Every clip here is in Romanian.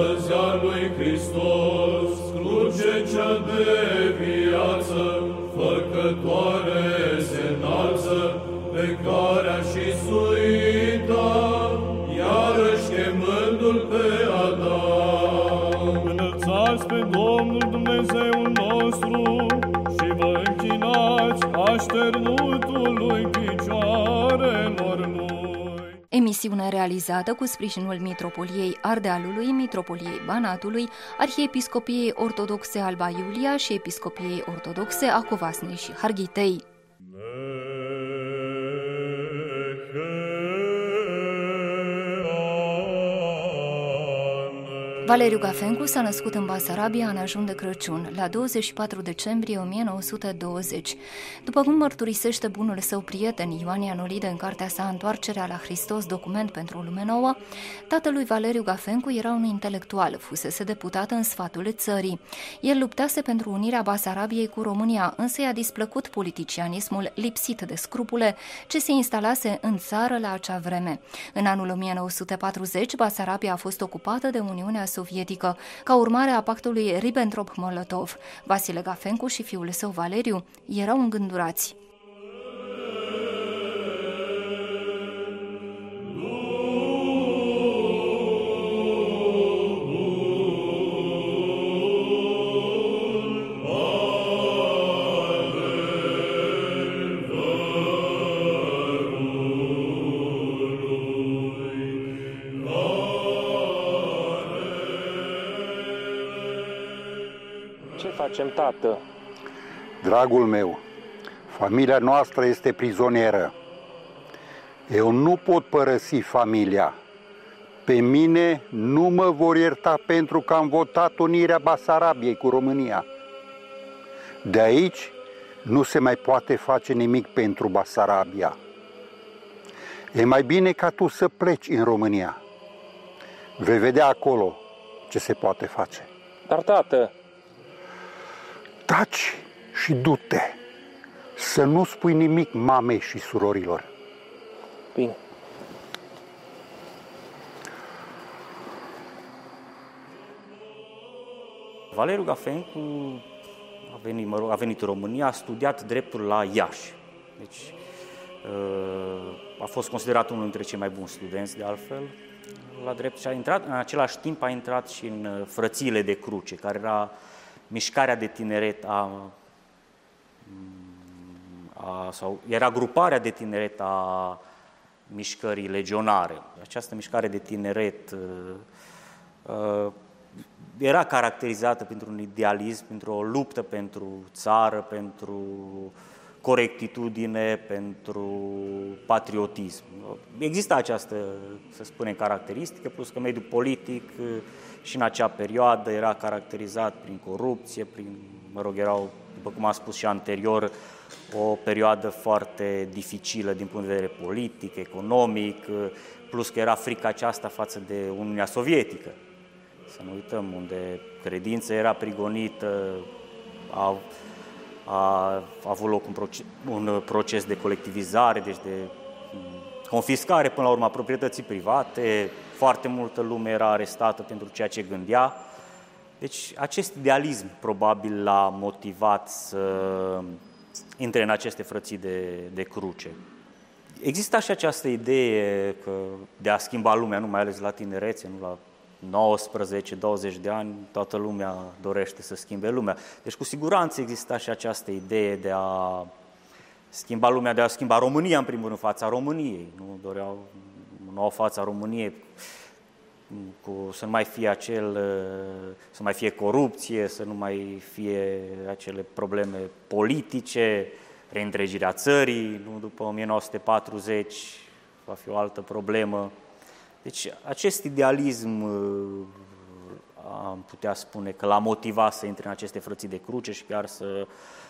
Astăzi a lui Hristos, cruce cea de viață, făcătoare Emisiune realizată cu sprijinul Mitropoliei Ardealului, Mitropoliei Banatului, Arhiepiscopiei Ortodoxe Alba Iulia și Episcopiei Ortodoxe a Covasnei și Harghitei. Valeriu Gafencu s-a născut în Basarabia în ajun de Crăciun, la 24 decembrie 1920. După cum mărturisește bunul său prieten Ioan Ianolide în cartea sa Întoarcerea la Hristos, document pentru o lume nouă, tatălui Valeriu Gafencu era un intelectual, fusese deputat în sfatul țării. El luptase pentru unirea Basarabiei cu România, însă i-a displăcut politicianismul lipsit de scrupule ce se instalase în țară la acea vreme. În anul 1940, Basarabia a fost ocupată de Uniunea sovietică, ca urmare a pactului Ribbentrop-Molotov. Vasile Gafencu și fiul său Valeriu erau îngândurați. Facem, tată? Dragul meu, familia noastră este prizonieră. Eu nu pot părăsi familia. Pe mine nu mă vor ierta pentru că am votat unirea Basarabiei cu România. De aici nu se mai poate face nimic pentru Basarabia. E mai bine ca tu să pleci în România. Vei vedea acolo ce se poate face. Dar, tată, taci și du-te. Să nu spui nimic mamei și surorilor. Bine. Valeriu Gafencu a venit, mă rog, a venit în România, a studiat dreptul la Iași. Deci uh, a fost considerat unul dintre cei mai buni studenți, de altfel, la drept și a intrat, în același timp a intrat și în uh, frățiile de cruce, care era mișcarea de tineret a, a, sau era gruparea de tineret a mișcării legionare. Această mișcare de tineret uh, uh, era caracterizată pentru un idealism, pentru o luptă pentru țară, pentru corectitudine, pentru patriotism. Exista această, să spunem, caracteristică, plus că mediul politic și în acea perioadă era caracterizat prin corupție, prin, mă rog, erau, după cum am spus și anterior, o perioadă foarte dificilă din punct de vedere politic, economic, plus că era frica aceasta față de Uniunea Sovietică. Să nu uităm, unde credința era prigonită, a, a, a avut loc un proces, un proces de colectivizare, deci de confiscare până la urmă a proprietății private, foarte multă lume era arestată pentru ceea ce gândea. Deci acest idealism probabil l-a motivat să intre în aceste frății de, de cruce. Există și această idee că de a schimba lumea, nu mai ales la tinerețe, nu la 19-20 de ani, toată lumea dorește să schimbe lumea. Deci cu siguranță exista și această idee de a schimba lumea, de a schimba România, în primul rând, fața României. Nu doreau o nouă față a României, cu, să nu mai fie acel, să mai fie corupție, să nu mai fie acele probleme politice, reîntregirea țării, nu după 1940 va fi o altă problemă. Deci acest idealism am putea spune că l-a motivat să intre în aceste frății de cruce și chiar să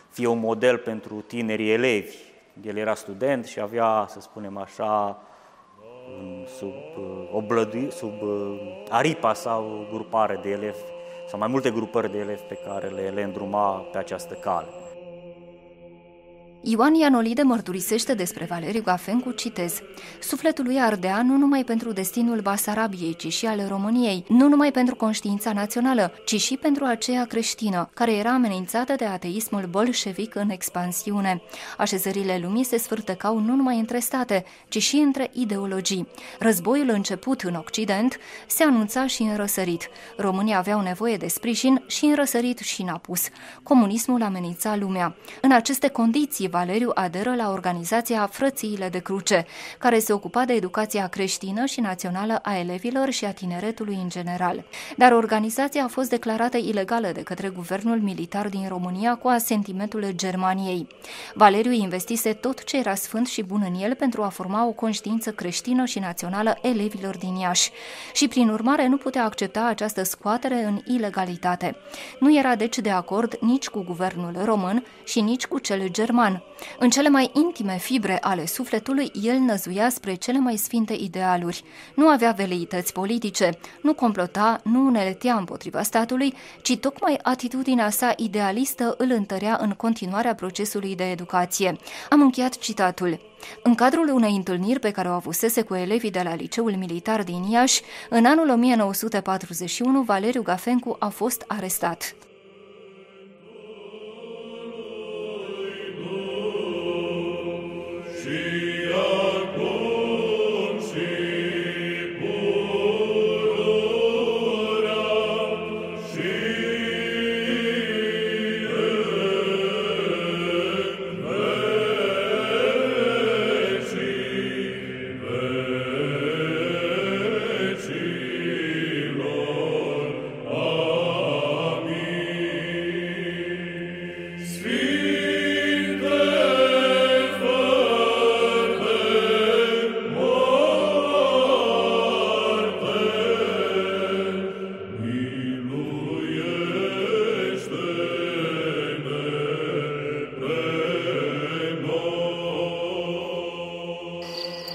fie un model pentru tinerii elevi. El era student și avea, să spunem așa, sub, uh, oblădui, sub uh, aripa sau grupare de elevi, sau mai multe grupări de elevi pe care le, le îndruma pe această cale. Ioan Ianolide mărturisește despre Valeriu Gafencu, citez, Sufletul lui ardea nu numai pentru destinul Basarabiei, ci și al României, nu numai pentru conștiința națională, ci și pentru aceea creștină, care era amenințată de ateismul bolșevic în expansiune. Așezările lumii se sfârtecau nu numai între state, ci și între ideologii. Războiul început în Occident se anunța și în răsărit. Românii aveau nevoie de sprijin și în răsărit și în apus. Comunismul amenința lumea. În aceste condiții, Valeriu aderă la organizația Frățiile de Cruce, care se ocupa de educația creștină și națională a elevilor și a tineretului în general. Dar organizația a fost declarată ilegală de către guvernul militar din România cu asentimentul Germaniei. Valeriu investise tot ce era sfânt și bun în el pentru a forma o conștiință creștină și națională elevilor din Iași și, prin urmare, nu putea accepta această scoatere în ilegalitate. Nu era deci de acord nici cu guvernul român și nici cu cel german, în cele mai intime fibre ale sufletului, el năzuia spre cele mai sfinte idealuri. Nu avea veleități politice, nu complota, nu uneletea împotriva statului, ci tocmai atitudinea sa idealistă îl întărea în continuarea procesului de educație. Am încheiat citatul. În cadrul unei întâlniri pe care o avusese cu elevii de la Liceul Militar din Iași, în anul 1941, Valeriu Gafencu a fost arestat.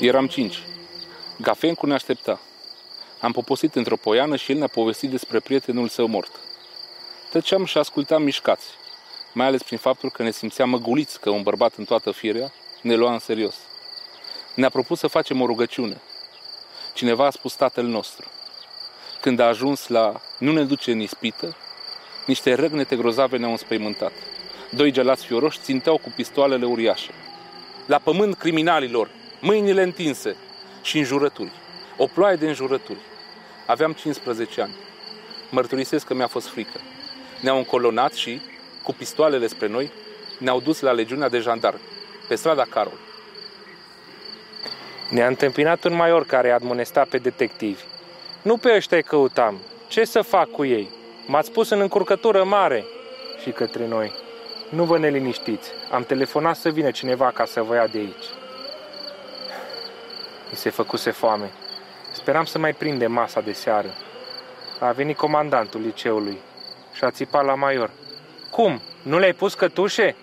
Eram cinci. Gafencu ne aștepta. Am poposit într-o poiană și el ne-a povestit despre prietenul său mort. Tăceam și ascultam mișcați, mai ales prin faptul că ne simțeam măguliți că un bărbat în toată firea ne lua în serios. Ne-a propus să facem o rugăciune. Cineva a spus tatăl nostru. Când a ajuns la nu ne duce în ispită, niște răgnete grozave ne-au înspăimântat. Doi gelați fioroși ținteau cu pistoalele uriașe. La pământ criminalilor, mâinile întinse și înjurături. O ploaie de înjurături. Aveam 15 ani. Mărturisesc că mi-a fost frică. Ne-au încolonat și, cu pistoalele spre noi, ne-au dus la legiunea de jandarmi, pe strada Carol. Ne-a întâmpinat un maior care admonesta pe detectivi. Nu pe ăștia căutam. Ce să fac cu ei? M-ați pus în încurcătură mare. Și către noi. Nu vă neliniștiți. Am telefonat să vină cineva ca să vă ia de aici. Mi se făcuse foame. Speram să mai prinde masa de seară. A venit comandantul liceului și a țipat la maior. Cum? Nu le-ai pus cătușe?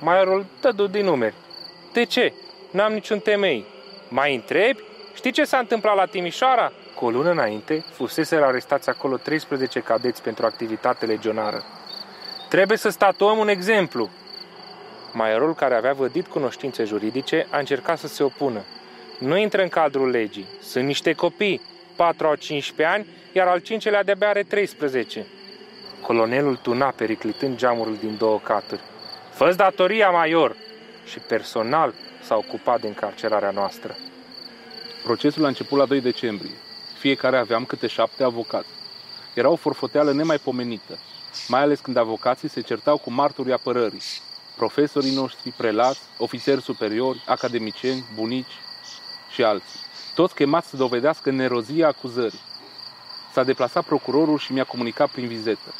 Maiorul dădu din numeri. De ce? N-am niciun temei. Mai întrebi? Știi ce s-a întâmplat la Timișoara? Cu o lună înainte, fusese arestați acolo 13 cadeți pentru activitate legionară. Trebuie să statuăm un exemplu. Maiorul, care avea vădit cunoștințe juridice, a încercat să se opună, nu intră în cadrul legii. Sunt niște copii, 4 au 15 ani, iar al cincelea de-abia are 13. Colonelul tuna periclitând geamurul din două caturi. fă datoria, major! Și personal s-a ocupat de încarcerarea noastră. Procesul a început la 2 decembrie. Fiecare aveam câte șapte avocați. Era o forfoteală nemaipomenită, mai ales când avocații se certau cu marturii apărării, profesorii noștri, prelați, ofițeri superiori, academicieni, bunici, și alții, toți chemați să dovedească nerozia acuzării. S-a deplasat procurorul și mi-a comunicat prin vizetă.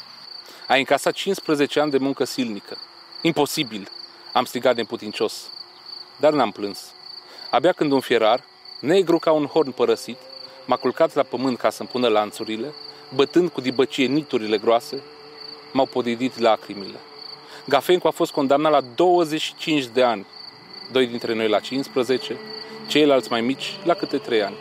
A încasat 15 ani de muncă silnică. Imposibil, am strigat de putincios. Dar n-am plâns. Abia când un fierar, negru ca un horn părăsit, m-a culcat la pământ ca să-mi pună lanțurile, bătând cu dibăcie niturile groase, m-au podidit lacrimile. Gafencu a fost condamnat la 25 de ani, doi dintre noi la 15, ceilalți mai mici la câte trei ani.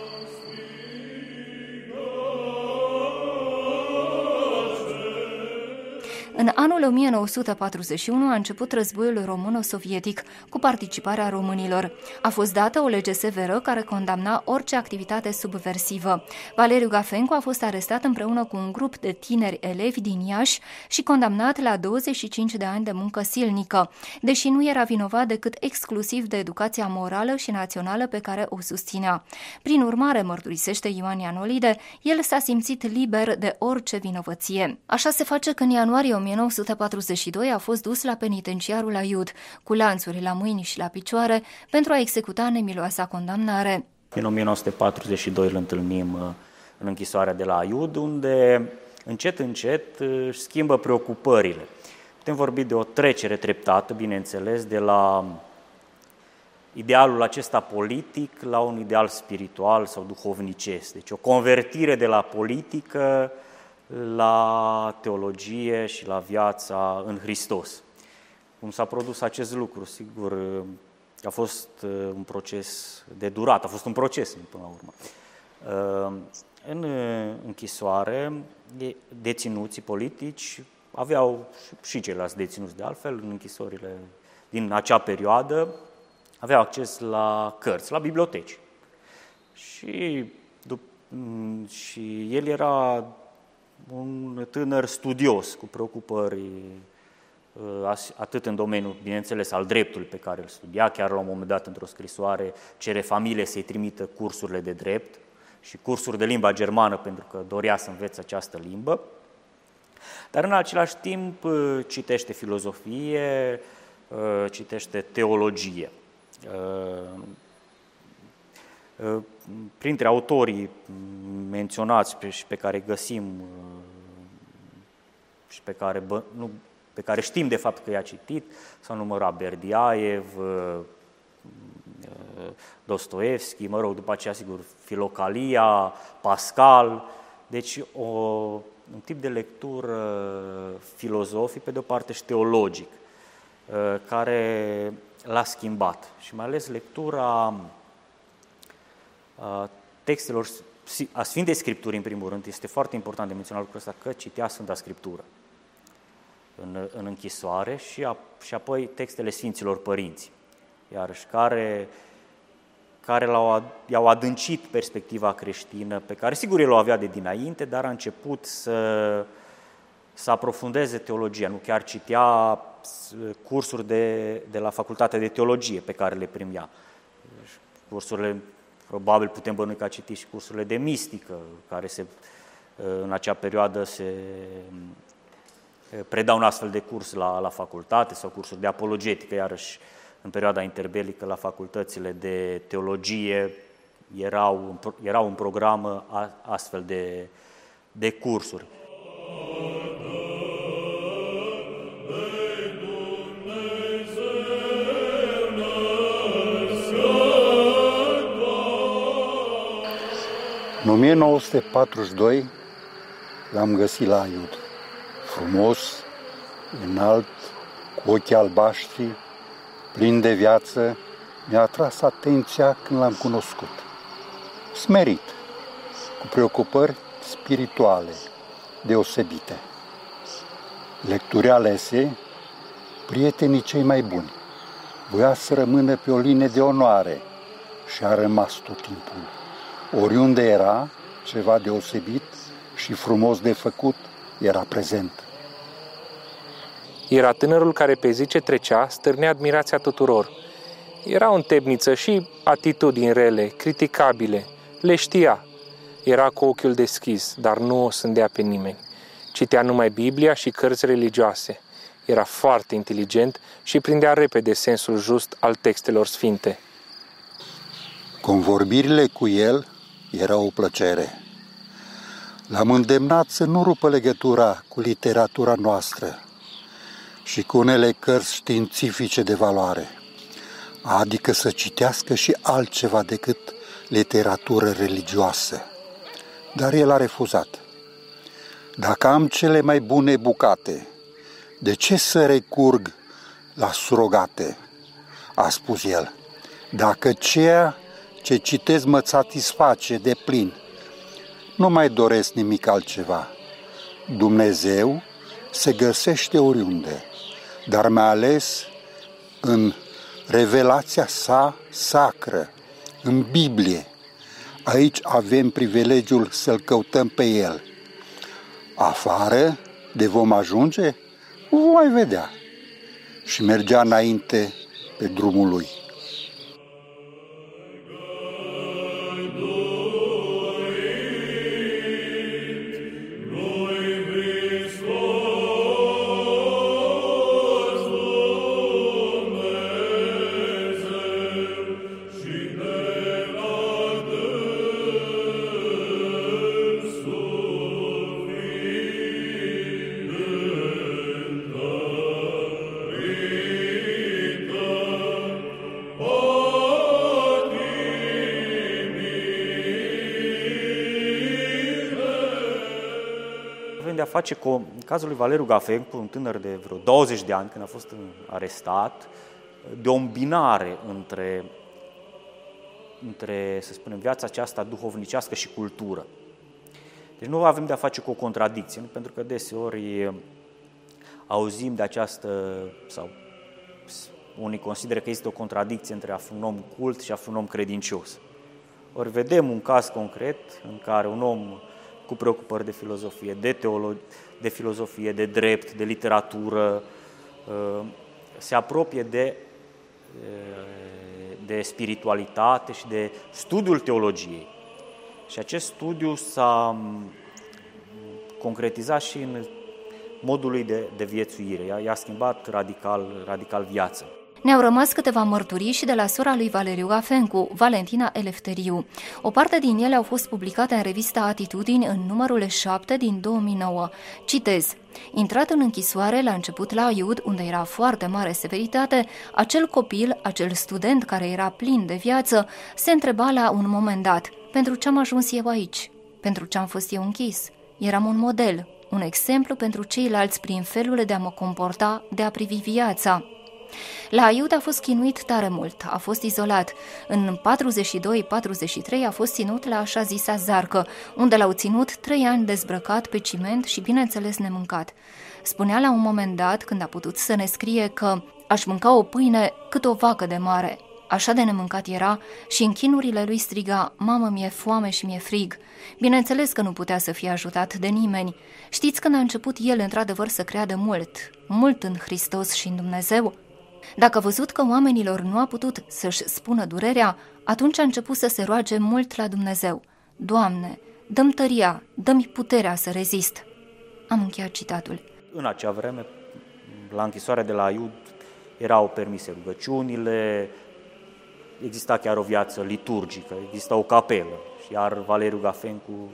În anul 1941 a început războiul româno-sovietic cu participarea românilor. A fost dată o lege severă care condamna orice activitate subversivă. Valeriu Gafencu a fost arestat împreună cu un grup de tineri elevi din Iași și condamnat la 25 de ani de muncă silnică, deși nu era vinovat decât exclusiv de educația morală și națională pe care o susținea. Prin urmare, mărturisește Ioan Ianolide, el s-a simțit liber de orice vinovăție. Așa se face că în ianuarie 1942 a fost dus la penitenciarul Aiud, cu lanțuri la mâini și la picioare, pentru a executa nemiloasa condamnare. În 1942 îl întâlnim uh, în închisoarea de la Aiud, unde încet, încet uh, își schimbă preocupările. Putem vorbi de o trecere treptată, bineînțeles, de la idealul acesta politic la un ideal spiritual sau duhovnicesc. Deci o convertire de la politică la teologie și la viața în Hristos. Cum s-a produs acest lucru, sigur, a fost uh, un proces de durat, a fost un proces până la urmă. Uh, în uh, închisoare, deținuții politici aveau și ceilalți deținuți de altfel în închisorile din acea perioadă, aveau acces la cărți, la biblioteci. Și, mm, și el era un tânăr studios, cu preocupări uh, atât în domeniul, bineînțeles, al dreptului pe care îl studia, chiar la un moment dat într-o scrisoare cere familie să-i trimită cursurile de drept și cursuri de limba germană pentru că dorea să învețe această limbă, dar în același timp uh, citește filozofie, uh, citește teologie. Printre autorii menționați și pe care găsim și pe care, nu, pe care știm de fapt că i-a citit, s-au numărat Berdiaev, Dostoevski, mă rog, după aceea, sigur, Filocalia, Pascal, deci o, un tip de lectură filozofic, pe de o parte și teologic, care l-a schimbat. Și mai ales lectura textelor a Sfintei Scripturi, în primul rând, este foarte important de menționat lucrul ăsta, că citea Sfânta Scriptură în, în închisoare și, a, și apoi textele Sfinților Părinți, iarăși care, care l-au, i-au adâncit perspectiva creștină, pe care sigur el o avea de dinainte, dar a început să, să aprofundeze teologia, nu chiar citea cursuri de, de la Facultatea de Teologie pe care le primea. Cursurile, probabil putem bănui că a citit și cursurile de mistică, care se, în acea perioadă se predau un astfel de curs la, la facultate sau cursuri de apologetică, iarăși în perioada interbelică la facultățile de teologie erau, erau un program astfel de, de cursuri. În 1942 l-am găsit la Iud. Frumos, înalt, cu ochii albaștri, plin de viață, mi-a atras atenția când l-am cunoscut. Smerit, cu preocupări spirituale deosebite. Lecturi alese, prietenii cei mai buni. Voia să rămână pe o linie de onoare și a rămas tot timpul. Oriunde era, ceva deosebit și frumos de făcut era prezent. Era tânărul care pe zi ce trecea stârnea admirația tuturor. Era un temniță și atitudini rele, criticabile. Le știa. Era cu ochiul deschis, dar nu o sândea pe nimeni. Citea numai Biblia și cărți religioase. Era foarte inteligent și prindea repede sensul just al textelor sfinte. Convorbirile cu el erau o plăcere. L-am îndemnat să nu rupă legătura cu literatura noastră, și cu unele cărți științifice de valoare, adică să citească și altceva decât literatură religioasă. Dar el a refuzat. Dacă am cele mai bune bucate, de ce să recurg la surogate? A spus el. Dacă ceea ce citesc mă satisface de plin, nu mai doresc nimic altceva. Dumnezeu se găsește oriunde, dar mai ales în revelația sa sacră, în Biblie. Aici avem privilegiul să-L căutăm pe El. Afară, de vom ajunge, voi vedea. Și mergea înainte pe drumul lui. Face cu cazul lui Valeriu Gafencu, un tânăr de vreo 20 de ani, când a fost arestat, de o îmbinare între, între, să spunem, viața aceasta duhovnicească și cultură. Deci nu avem de-a face cu o contradicție, nu? pentru că deseori auzim de această, sau unii consideră că este o contradicție între a fi un om cult și a fi un om credincios. Ori vedem un caz concret în care un om cu preocupări de filozofie, de teologie, de filozofie, de drept, de literatură, uh, se apropie de, uh, de spiritualitate și de studiul teologiei. Și acest studiu s-a mm, concretizat și în modul lui de, de viețuire. I-a schimbat radical, radical viața. Ne-au rămas câteva mărturii și de la sora lui Valeriu Gafencu, Valentina Elefteriu. O parte din ele au fost publicate în revista Atitudini în numărul 7 din 2009. Citez. Intrat în închisoare la început la Iud, unde era foarte mare severitate, acel copil, acel student care era plin de viață, se întreba la un moment dat, pentru ce am ajuns eu aici? Pentru ce am fost eu închis? Eram un model, un exemplu pentru ceilalți prin felul de a mă comporta, de a privi viața. La Aiud a fost chinuit tare mult, a fost izolat. În 42-43 a fost ținut la așa zisa zarcă, unde l-au ținut trei ani dezbrăcat pe ciment și bineînțeles nemâncat. Spunea la un moment dat, când a putut să ne scrie că aș mânca o pâine cât o vacă de mare. Așa de nemâncat era și în chinurile lui striga, mamă, mi-e foame și mi-e frig. Bineînțeles că nu putea să fie ajutat de nimeni. Știți când a început el într-adevăr să creadă mult, mult în Hristos și în Dumnezeu? Dacă a văzut că oamenilor nu a putut să-și spună durerea, atunci a început să se roage mult la Dumnezeu. Doamne, dăm tăria, dăm puterea să rezist. Am încheiat citatul. În acea vreme, la închisoarea de la Iud, erau permise rugăciunile, exista chiar o viață liturgică, exista o capelă. Iar Valeriu Gafencu,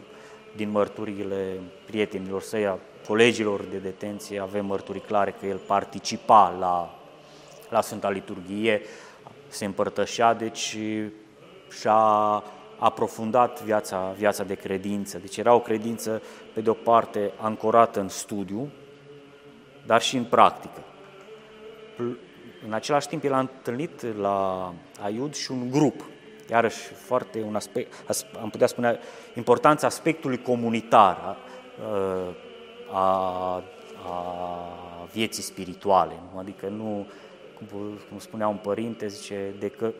din mărturile prietenilor săi, a colegilor de detenție, avem mărturii clare că el participa la la Sfânta Liturghie, se împărtășea, deci și-a aprofundat viața, viața de credință. Deci era o credință, pe de o parte, ancorată în studiu, dar și în practică. În același timp, el a întâlnit la Aiud și un grup, iarăși foarte un aspect, am putea spune, importanța aspectului comunitar a, a, a vieții spirituale. Nu? Adică nu cum spunea un părinte, zice, de că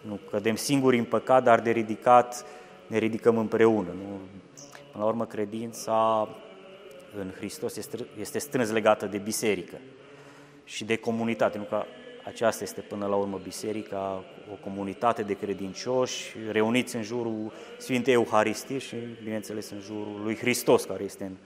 nu cădem singuri în păcat, dar de ridicat ne ridicăm împreună. Nu? Până la urmă, credința în Hristos este, este strâns legată de biserică și de comunitate. Nu că aceasta este până la urmă biserica, o comunitate de credincioși reuniți în jurul Sfintei Euharistii și, bineînțeles, în jurul lui Hristos, care este în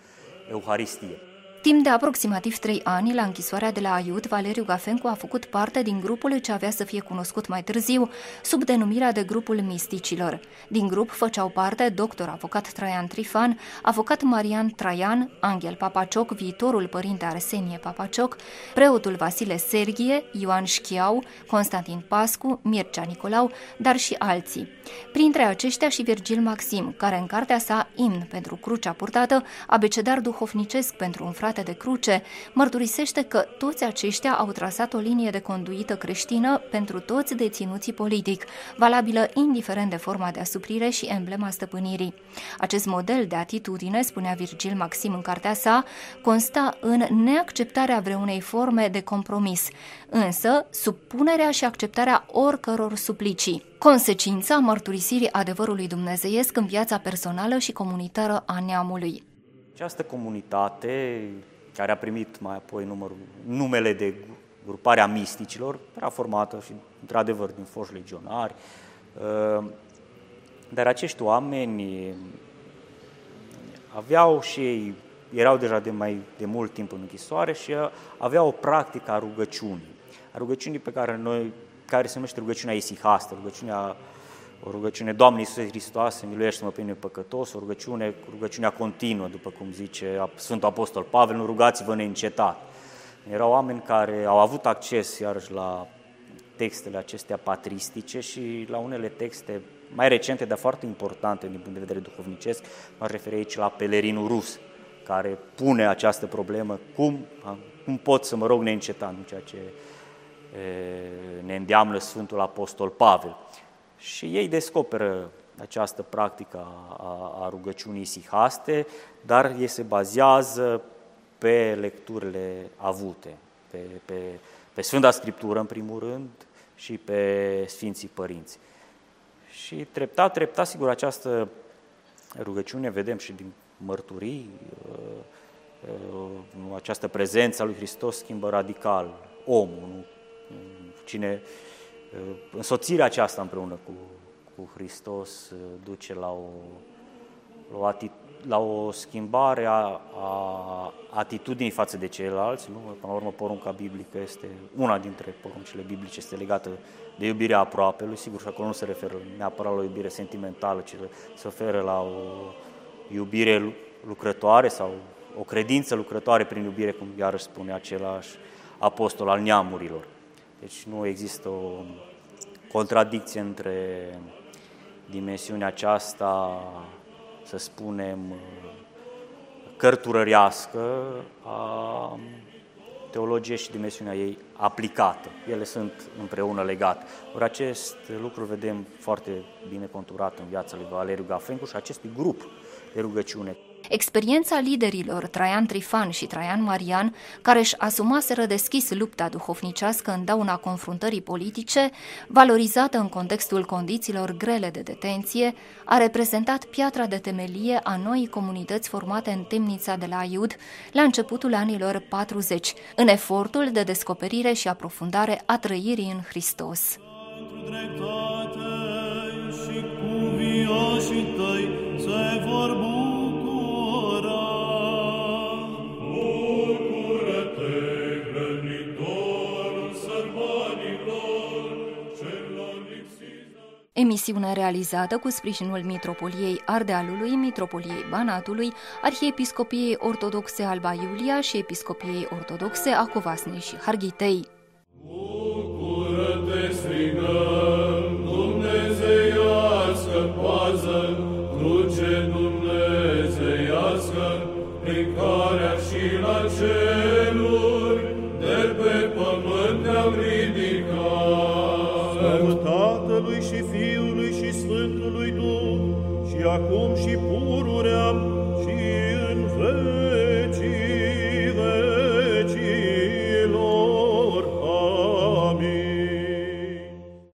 Euharistie. Timp de aproximativ trei ani, la închisoarea de la Aiut, Valeriu Gafencu a făcut parte din grupul ce avea să fie cunoscut mai târziu, sub denumirea de grupul misticilor. Din grup făceau parte doctor avocat Traian Trifan, avocat Marian Traian, Angel Papacioc, viitorul părinte Arsenie Papacioc, preotul Vasile Serghie, Ioan Șchiau, Constantin Pascu, Mircea Nicolau, dar și alții. Printre aceștia și Virgil Maxim, care în cartea sa Imn pentru crucea purtată, abecedar duhovnicesc pentru un frate legate de cruce, mărturisește că toți aceștia au trasat o linie de conduită creștină pentru toți deținuții politic, valabilă indiferent de forma de asuprire și emblema stăpânirii. Acest model de atitudine, spunea Virgil Maxim în cartea sa, consta în neacceptarea vreunei forme de compromis, însă supunerea și acceptarea oricăror suplicii. Consecința mărturisirii adevărului dumnezeiesc în viața personală și comunitară a neamului. Această comunitate, care a primit mai apoi numărul, numele de gruparea misticilor, era formată și, într-adevăr, din foști legionari, uh, dar acești oameni aveau și ei, erau deja de mai de mult timp în închisoare și aveau o practică a rugăciunii. A rugăciunii pe care noi, care se numește rugăciunea isihastă, rugăciunea o rugăciune, Doamne Iisuse Hristoase, miluiește-mă pe mine păcătos, o rugăciune, rugăciunea continuă, după cum zice Sfântul Apostol Pavel, nu rugați-vă neîncetat. Erau oameni care au avut acces iarăși la textele acestea patristice și la unele texte mai recente, dar foarte importante din punct de vedere duhovnicesc, mă refer aici la pelerinul rus, care pune această problemă, cum, cum pot să mă rog neîncetat, în ceea ce ne îndeamnă Sfântul Apostol Pavel. Și ei descoperă această practică a, a rugăciunii sihaste, dar ei se bazează pe lecturile avute, pe, pe, pe Sfânta Scriptură în primul rând și pe Sfinții Părinți. Și treptat, treptat, sigur, această rugăciune vedem și din mărturii, uh, uh, această prezență a lui Hristos schimbă radical omul, cine uh, însoțirea aceasta împreună cu, cu Hristos duce la o, la o, ati, la o schimbare a, a atitudinii față de ceilalți. Nu? Până la urmă, porunca biblică este una dintre poruncile biblice, este legată de iubirea aproapelui, sigur, și acolo nu se referă neapărat la o iubire sentimentală, ci se referă la o iubire lucrătoare sau o credință lucrătoare prin iubire, cum iarăși spune același apostol al neamurilor. Deci nu există o contradicție între dimensiunea aceasta, să spunem, cărturărească a teologie și dimensiunea ei aplicată. Ele sunt împreună legate. Ori acest lucru vedem foarte bine conturat în viața lui Valeriu Gafencu și acestui grup de rugăciune. Experiența liderilor Traian Trifan și Traian Marian, care își asumaseră deschis lupta duhovnicească în dauna confruntării politice, valorizată în contextul condițiilor grele de detenție, a reprezentat piatra de temelie a noii comunități formate în temnița de la Iud la începutul anilor 40, în efortul de descoperire și aprofundare a trăirii în Hristos. Dreptate și cu tăi se vor Emisiune realizată cu sprijinul Mitropoliei Ardealului, Mitropoliei Banatului, Arhiepiscopiei Ortodoxe Alba Iulia și Episcopiei Ortodoxe a Covasnei și Harghitei. Oh.